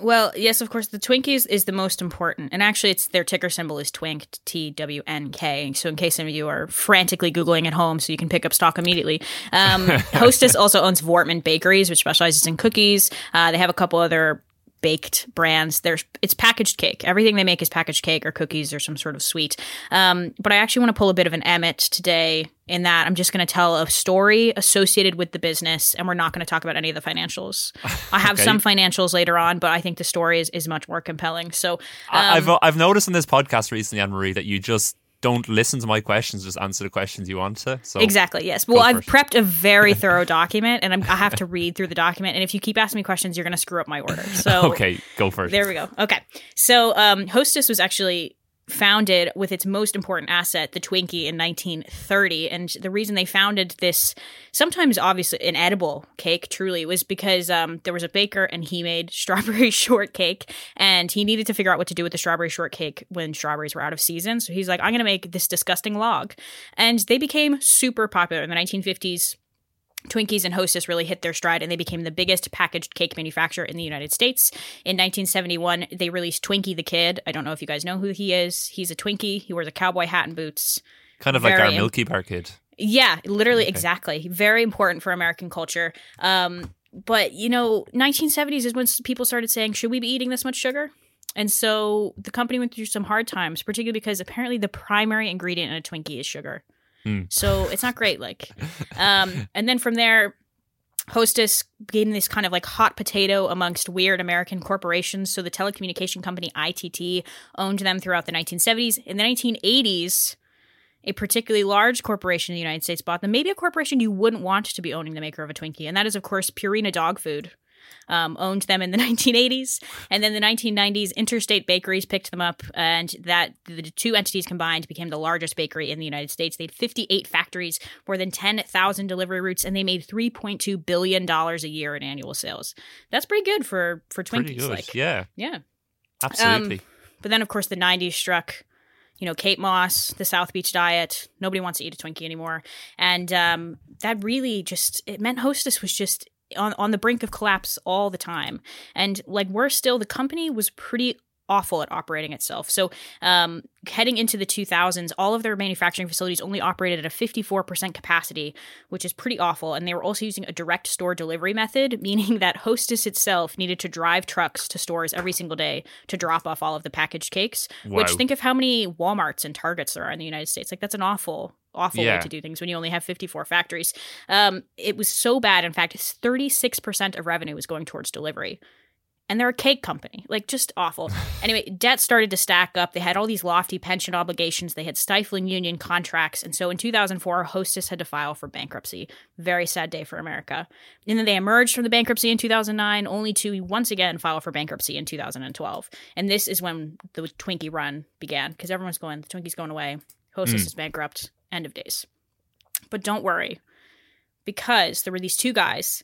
well, yes, of course, the Twinkies is the most important. And actually, it's their ticker symbol is Twink, T W N K. So, in case some of you are frantically Googling at home so you can pick up stock immediately, um, Hostess also owns Voortman Bakeries, which specializes in cookies. Uh, they have a couple other baked brands. There's it's packaged cake. Everything they make is packaged cake or cookies or some sort of sweet. Um, but I actually want to pull a bit of an Emmett today in that I'm just going to tell a story associated with the business, and we're not going to talk about any of the financials. I have Okay. some financials later on, but I think the story is, is much more compelling. So, um, I- I've I've noticed in this podcast recently, Anne Marie, that you just don't listen to my questions, just answer the questions you want to. So Exactly. Yes. Well, I've prepped a very thorough document, and I'm, I have to read through the document. And if you keep asking me questions, you're going to screw up my order. So okay, go first. There we go. Okay. So um, Hostess was actually founded with its most important asset, the Twinkie, in 1930. And the reason they founded this, sometimes obviously an edible cake, truly, was because um, there was a baker and he made strawberry shortcake. And he needed to figure out what to do with the strawberry shortcake when strawberries were out of season. So he's like, I'm going to make this disgusting log. And they became super popular in the 1950s. Twinkies and Hostess really hit their stride and they became the biggest packaged cake manufacturer in the United States. In 1971, they released Twinkie the Kid. I don't know if you guys know who he is. He's a Twinkie. He wears a cowboy hat and boots. kind of like our Milky Bar kid. Yeah, literally, exactly. Very important for American culture. Um, but you know, 1970s is when people started saying, "Should we be eating this much sugar?" And so the company went through some hard times, particularly because apparently the primary ingredient in a Twinkie is sugar. Hmm. So it's not great. Like, um, and then from there, Hostess became this kind of like hot potato amongst weird American corporations. So the telecommunication company ITT owned them throughout the 1970s. In the 1980s, a particularly large corporation in the United States bought them. Maybe a corporation you wouldn't want to be owning the maker of a Twinkie, and that is, of course, Purina Dog Food. Um, owned them in the 1980s, and then the 1990s, Interstate Bakeries picked them up, and that the two entities combined became the largest bakery in the United States. They had 58 factories, more than 10,000 delivery routes, and they made 3.2 billion dollars a year in annual sales. That's pretty good for for Twinkies. Good. Like, yeah, yeah. absolutely. But then, of course, the 90s struck. You know, Kate Moss, the South Beach diet. Nobody wants to eat a Twinkie anymore. And um, that really just, it meant Hostess was just on, on the brink of collapse all the time. And like, worse still, the company was pretty awful at operating itself. So, um, heading into the 2000s, all of their manufacturing facilities only operated at a 54% capacity, which is pretty awful. And they were also using a direct store delivery method, meaning that Hostess itself needed to drive trucks to stores every single day to drop off all of the packaged cakes. Which think of how many Walmarts and Targets there are in the United States. Like, that's an awful. Awful Yeah. way to do things when you only have 54 factories. Um, it was so bad. In fact, 36% of revenue was going towards delivery and they're a cake company. Like just awful. anyway, debt started to stack up. They had all these lofty pension obligations. They had stifling union contracts. And so in 2004, Hostess had to file for bankruptcy. Very sad day for America. And then they emerged from the bankruptcy in 2009, only to once again file for bankruptcy in 2012. And this is when the Twinkie run began because everyone's going, the Twinkie's going away. Hostess is bankrupt. End of days. But don't worry because there were these two guys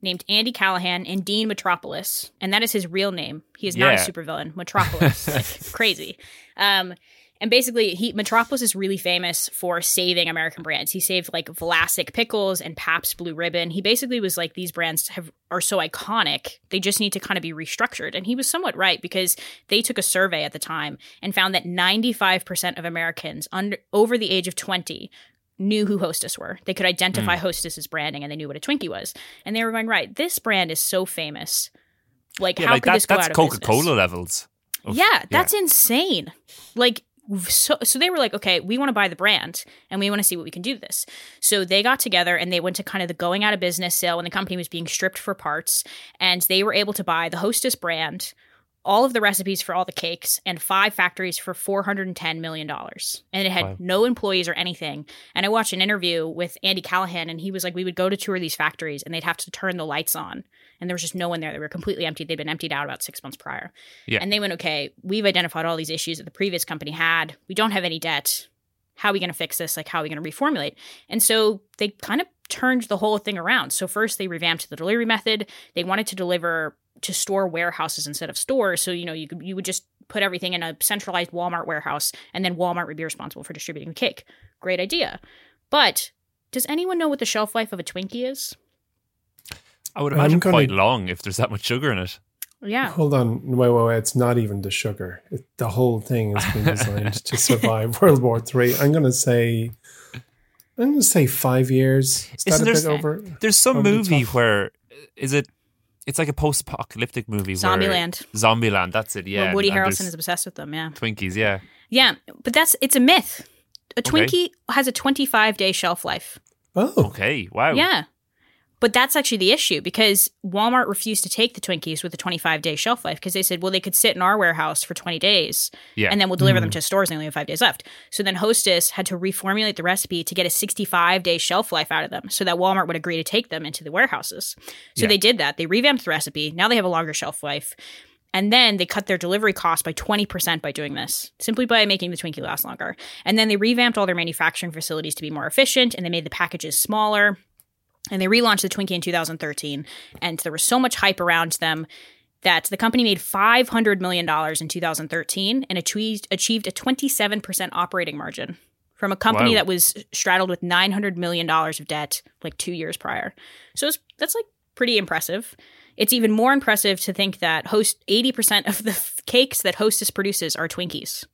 named Andy Callahan and Dean Metropolis, and that is his real name. He is not a supervillain. Metropolis, crazy. Um, and basically, he Metropolis is really famous for saving American brands. He saved like Vlasic pickles and Pabst Blue Ribbon. He basically was like these brands have are so iconic, they just need to kind of be restructured. And he was somewhat right because they took a survey at the time and found that 95% of Americans under over the age of 20 knew who Hostess were. They could identify hmm. Hostess as branding and they knew what a Twinkie was. And they were going, right, this brand is so famous. Like, yeah, how like could that, this go that's out of Coca Cola business? levels. of- Yeah, that's insane. Like so so they were like, okay, we want to buy the brand and we want to see what we can do with this. So they got together and they went to kind of the going out of business sale when the company was being stripped for parts and they were able to buy the Hostess brand, all of the recipes for all the cakes and five factories for 410 million dollars. And it had Wow. no employees or anything. And I watched an interview with Andy Callahan and he was like we would go to tour these factories and they'd have to turn the lights on and there was just no one there. They were completely empty. They'd been emptied out about 6 months prior. Yeah. And they went, okay, we've identified all these issues that the previous company had. We don't have any debt. How are we going to fix this? Like, how are we going to reformulate? And so they kind of turned the whole thing around. So, first, they revamped the delivery method. They wanted to deliver to store warehouses instead of stores. So, you know, you, could, you would just put everything in a centralized Walmart warehouse, and then Walmart would be responsible for distributing the cake. Great idea. But does anyone know what the shelf life of a Twinkie is? I would imagine gonna- quite long if there's that much sugar in it. Yeah. Hold on, wait, wait, wait. It's not even the sugar. It, the whole thing has been designed to survive World War Three. I'm going to say, I'm going to say five years. Is that Isn't a there- bit over? There's some over the movie where is it It's like a post-apocalyptic movie. Zombieland. Where, Zombieland. That's it. Yeah. Where Woody and- and Harrelson there's is obsessed with them. Yeah. Twinkies. Yeah. Yeah, but that's it's a myth. A Okay. Twinkie has a 25 day shelf life. Oh, Okay. Wow. Yeah. But that's actually the issue because Walmart refused to take the Twinkies with a 25 day shelf life because they said, well, they could sit in our warehouse for 20 days Yeah. and then we'll deliver them mm. to stores and they only have five days left. So then Hostess had to reformulate the recipe to get a 65 day shelf life out of them so that Walmart would agree to take them into the warehouses. So Yeah. they did that. They revamped the recipe. Now they have a longer shelf life. And then they cut their delivery cost by 20% by doing this, simply by making the Twinkie last longer. And then they revamped all their manufacturing facilities to be more efficient and they made the packages smaller. And they relaunched the Twinkie in 2013. And there was so much hype around them that the company made $500 million in 2013 and achieved, achieved a 27% operating margin from a company Wow. that was straddled with $900 million of debt like two years prior. So it's, that's like pretty impressive. It's even more impressive to think that host 80% of the f- cakes that Hostess produces are Twinkies.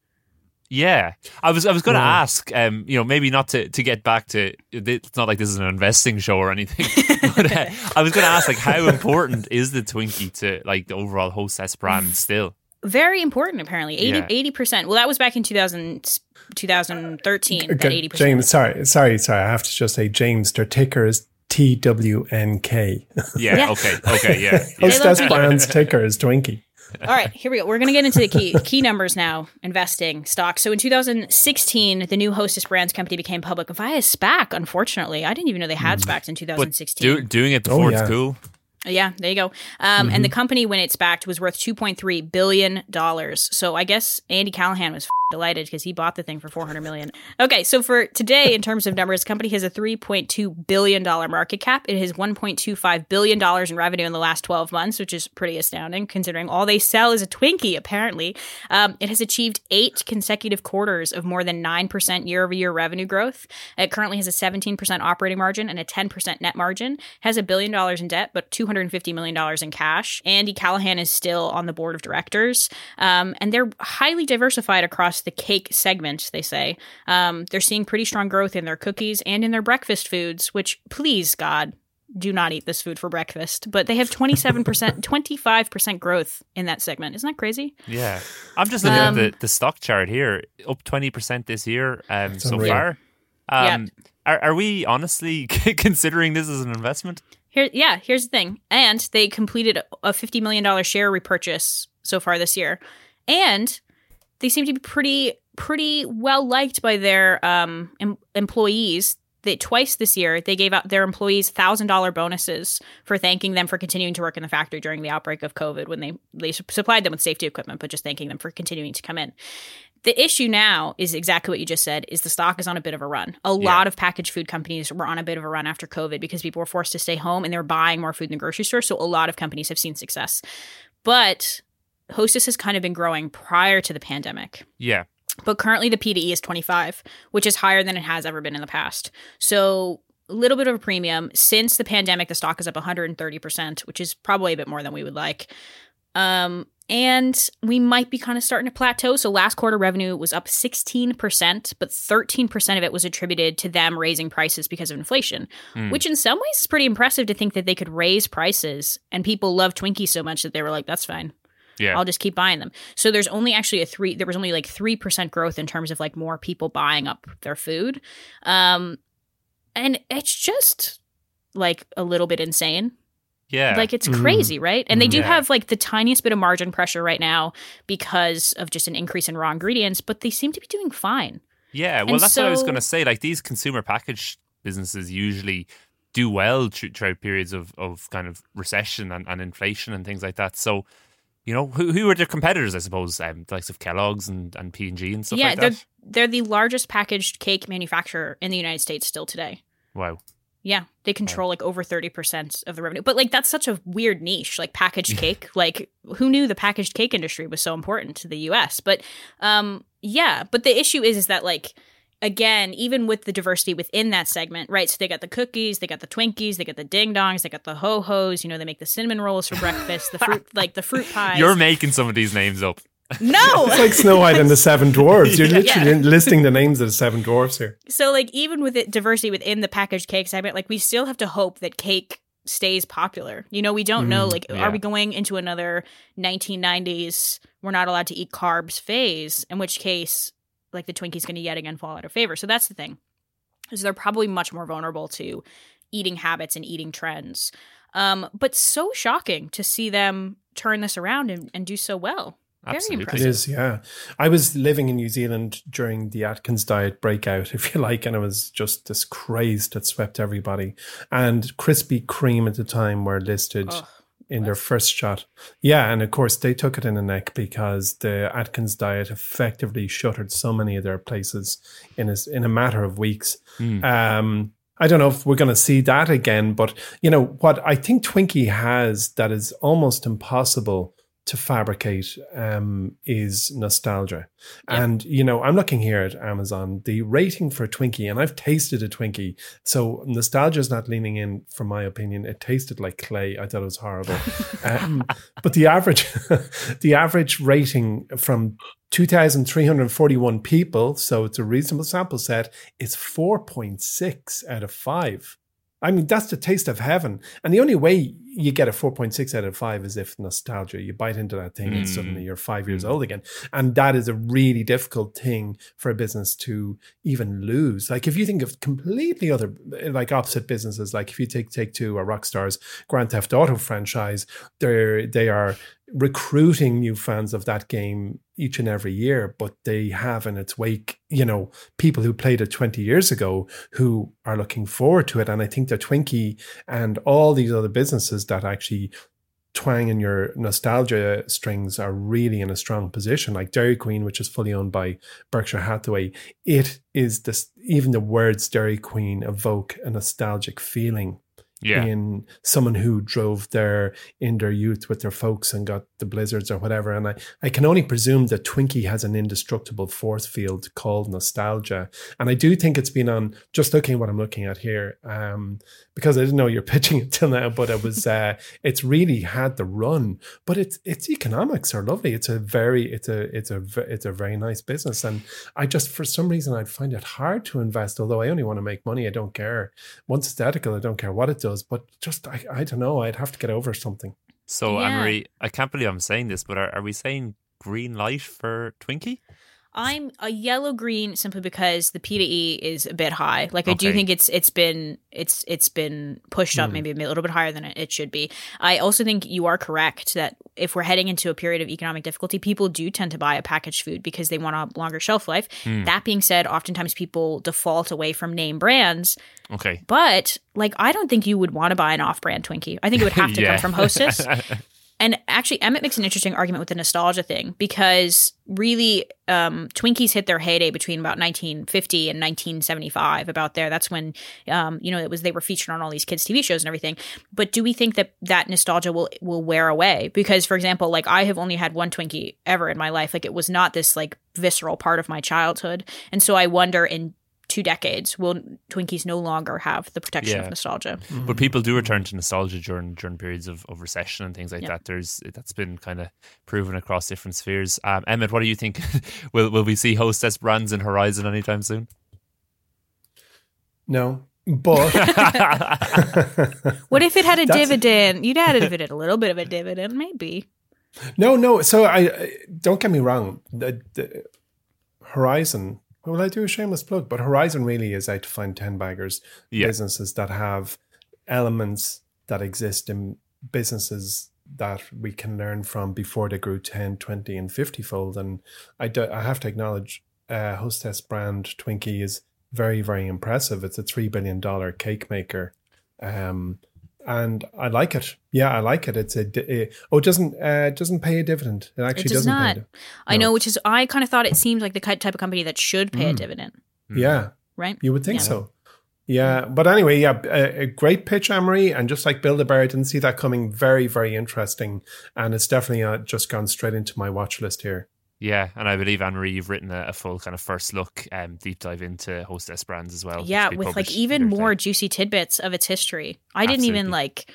Yeah, I was I was going to Wow. ask, um, you know, maybe not to, to get back to. It's not like this is an investing show or anything, but uh, I was going to ask, like, how important is the Twinkie to like the overall Hostess brand still? Very important, apparently. 80, Yeah. 80%. Well, that was back in 2000, 2013, that 80%. James, sorry, sorry, sorry. I have to just say, James, their ticker is TWNK. Yeah. Yeah. Okay. Okay. Yeah. yeah. Hostess brand's ticker is Twinkie. All right, here we go. We're going to get into the key key numbers now. Investing stock. So in 2016, the new Hostess Brands company became public via SPAC. Unfortunately, I didn't even know they had SPACs in But 2016. do, doing it before yeah. it's cool. Yeah, there you go. Um, And the company, when it's backed, was worth two point three billion dollars. So I guess Andy Callahan was f- delighted because he bought the thing for four hundred million. Okay, so for today, in terms of numbers, the company has a three point two billion dollar market cap. It has one point two five billion dollars in revenue in the last twelve months, which is pretty astounding considering all they sell is a Twinkie. Apparently, um, it has achieved eight consecutive quarters of more than nine percent year over year revenue growth. It currently has a seventeen percent operating margin and a ten percent net margin. Has a billion dollars in debt, but two hundred and fifty million dollars in cash. Andy Callahan is still on the board of directors, um, and they're highly diversified across the cake segment. They say um, they're seeing pretty strong growth in their cookies and in their breakfast foods. Which, please God, do not eat this food for breakfast. But they have twenty seven percent, twenty five percent growth in that segment. Isn't that crazy? Yeah. I'm just looking Um, at the, the stock chart here, up 20% this year um, so unreal. far. Um, are, are we honestly considering this as an investment? Here, yeah. Here's the thing, and they completed a fifty million dollar share repurchase so far this year, and they seem to be pretty pretty well liked by their um, em- employees. That twice this year, they gave out their employees thousand dollar bonuses for thanking them for continuing to work in the factory during the outbreak of COVID when they they su- supplied them with safety equipment, but just thanking them for continuing to come in. The issue now is exactly what you just said is the stock is on a bit of a run. A lot of packaged food companies were on a bit of a run after COVID because people were forced to stay home and they were buying more food in the grocery store. So a lot of companies have seen success. But Hostess has kind of been growing prior to the pandemic. Yeah. But currently the PDE is 25, which is higher than it has ever been in the past. So a little bit of a premium. Since the pandemic, the stock is up 130%, which is probably a bit more than we would like. Um, and we might be kind of starting to plateau. So last quarter revenue was up 16%, but 13% of it was attributed to them raising prices because of inflation, which in some ways is pretty impressive to think that they could raise prices and people love Twinkies so much that they were like, that's fine. Yeah. I'll just keep buying them. So there's only actually a three. There was only like three percent growth in terms of like more people buying up their food, um, and it's just like a little bit insane. yeah. Like it's crazy, right? And they do Yeah. have like the tiniest bit of margin pressure right now because of just an increase in raw ingredients, but they seem to be doing fine. Yeah, well, And that's what I was going to say. Like these consumer packaged businesses usually do well thr- throughout periods of, of kind of recession and, and inflation and things like that. So, you know, who who are their competitors? I suppose um, the likes of Kellogg's and and P and G and stuff yeah, like they're that. they're the largest packaged cake manufacturer in the United States still today. Wow. Yeah, they control like over 30% of the revenue. But like that's such a weird niche, like packaged cake. Like who knew the packaged cake industry was so important to the US? But um yeah, but the issue is is that like again, even with the diversity within that segment, right? So they got the cookies, they got the Twinkies, they got the ding dongs, they got the ho hos, you know, they make the cinnamon rolls for breakfast, the fruit like the fruit pies. You're making some of these names up. no. It's like Snow White and the Seven Dwarfs. You're Yeah. literally listing the names of the Seven Dwarfs here. So like even with it diversity within the packaged cake segment, like we still have to hope that cake stays popular. You know, we don't know Mm, like yeah. are we going into another 1990s we're not allowed to eat carbs phase, in which case like the Twinkie's going to yet again fall out of favor. So that's the thing. Is they're probably much more vulnerable to eating habits and eating trends. Um, but so shocking to see them turn this around and, and do so well. Very Absolutely. impressive. It is, yeah. I was living in New Zealand during the Atkins diet breakout, if you like, and it was just this craze that swept everybody. And Krispy Kreme at the time were listed Ugh, in their first shot. Yeah, and of course they took it in the neck because the Atkins diet effectively shuttered so many of their places in a, in a matter of weeks. Hmm. Um, I don't know if we're going to see that again, but you know what I think Twinkie has that is almost impossible to fabricate um, is nostalgia. And you know, I'm looking here at Amazon, the rating for a Twinkie, and I've tasted a Twinkie, so nostalgia is not leaning in. From my opinion, it tasted like clay. I thought it was horrible. um, but the average, the average rating from 2,341 people, so it's a reasonable sample set, is 4.6 out of 5. I mean, that's the taste of heaven. And the only way you get a 4.6 out of 5 is if nostalgia. You bite into that thing and Mm. suddenly you're five years old again. And that is a really difficult thing for a business to even lose. Like if you think of completely other, like opposite businesses, like if you take Take Two or Rockstar's Grand Theft Auto franchise, they're, they are recruiting new fans of that game each and every year, but they have in its wake, you know, people who played it 20 years ago who are looking forward to it. And I think that Twinkie and all these other businesses that actually twang in your nostalgia strings are really in a strong position. Like Dairy Queen, which is fully owned by Berkshire Hathaway, it is this even the words Dairy Queen evoke a nostalgic feeling Yeah. in someone who drove there in their youth with their folks and got the blizzards or whatever. And I, I can only presume that Twinkie has an indestructible force field called nostalgia. And I do think it's been on just looking at what I'm looking at here, um, because I didn't know you're pitching it till now, but it was uh, it's really had the run. But its its economics are lovely. It's a very it's a it's a it's a very nice business. And I just for some reason I'd find it hard to invest, although I only want to make money. I don't care. Once it's ethical, I don't care what it does. But just I, I don't know. I'd have to get over something. So, Yeah. Anne Marie, I can't believe I'm saying this, but are, are we saying green light for Twinkie? I'm a yellow green simply because the P to E is a bit high. Like I do think it's it's been it's it's been pushed up hmm. maybe a little bit higher than it should be. I also think you are correct that if we're heading into a period of economic difficulty, people do tend to buy a packaged food because they want a longer shelf life. Hmm. That being said, oftentimes people default away from name brands, Okay. but like I don't think you would want to buy an off-brand Twinkie. I think it would have to Yeah. come from Hostess. And actually, Emmett makes an interesting argument with the nostalgia thing because really, um, Twinkies hit their heyday between about 1950 and 1975. About there, that's when um, you know it was they were featured on all these kids' TV shows and everything. But do we think that that nostalgia will will wear away? Because, for example, like I have only had one Twinkie ever in my life. Like it was not this like visceral part of my childhood, and so I wonder in two decades will Twinkies no longer have the protection Yeah. of nostalgia? But people do return to nostalgia during during periods of, of recession and things like Yeah. that. There's that's been kind of proven across different spheres. Um, Emmett, what do you think? will will we see hostess brands in Horizon anytime soon? No, but What if it had a That's- dividend? You'd add it if it had a little bit of a dividend, maybe. no, no. So I, I don't get me wrong. The, the Horizon. Will I do a shameless plug? But Horizon really is out to find ten baggers Yeah. businesses that have elements that exist in businesses that we can learn from before they grew 10, 20, and 50 fold. And I, do, I have to acknowledge uh, Hostess brand Twinkie is very, very impressive. It's a $3 billion cake maker. Um, and I like it. Yeah, I like it. It's a, di- it, oh, it doesn't uh, it doesn't pay a dividend. It actually It does doesn't not. pay. a di- I know, which is I kind of thought it seemed like the ki- type of company that should pay a Mm. dividend, Yeah, right? You would think Yeah. so. Yeah, but anyway, yeah, a, a great pitch, Anne Marie, and just like Build a Bear, I didn't see that coming. Very, very interesting, and it's definitely uh, just gone straight into my watch list here. Yeah, and I believe Anne Marie, you've written a, a full kind of first look um, deep dive into hostess brands as well. yeah, with like even more today. juicy tidbits of its history. I didn't even like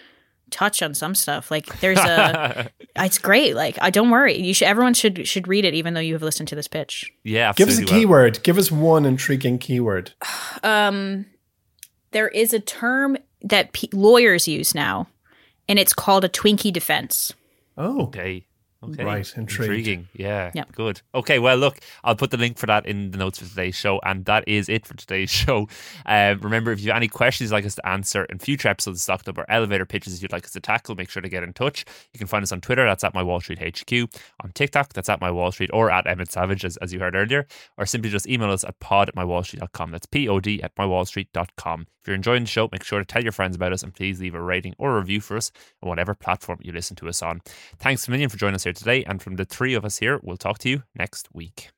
touch on some stuff. Like there's a, it's great. Like I don't worry. You should. Everyone should should read it, even though you have listened to this pitch. yeah, Give us a. Well, keyword. Give us one intriguing keyword. Um, there is a term that p- lawyers use now, and it's called a Twinkie defense. Oh, Okay. Okay. Right, intrigued. Intriguing. Yeah. Yeah. Good. Okay. Well, look, I'll put the link for that in the notes for today's show, and that is it for today's show. Um, remember, if you have any questions you'd like us to answer in future episodes of Stock Club or elevator pitches you'd like us to tackle, make sure to get in touch. You can find us on Twitter. That's at my Wall Street HQ. On TikTok, that's at my Wall Street or at Emmett Savage, as, as you heard earlier, or simply just email us at pod at mywallstreet.com. That's P O D at mywallstreet.com. If you're enjoying the show, make sure to tell your friends about us and please leave a rating or a review for us on whatever platform you listen to us on. Thanks a million for joining us here today. And from the three of us here, we'll talk to you next week.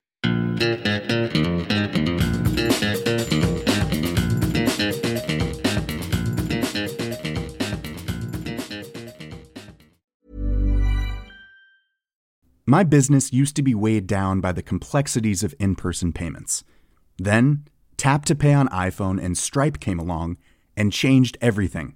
My business used to be weighed down by the complexities of in person payments. Then, Tap to Pay on iPhone and Stripe came along and changed everything.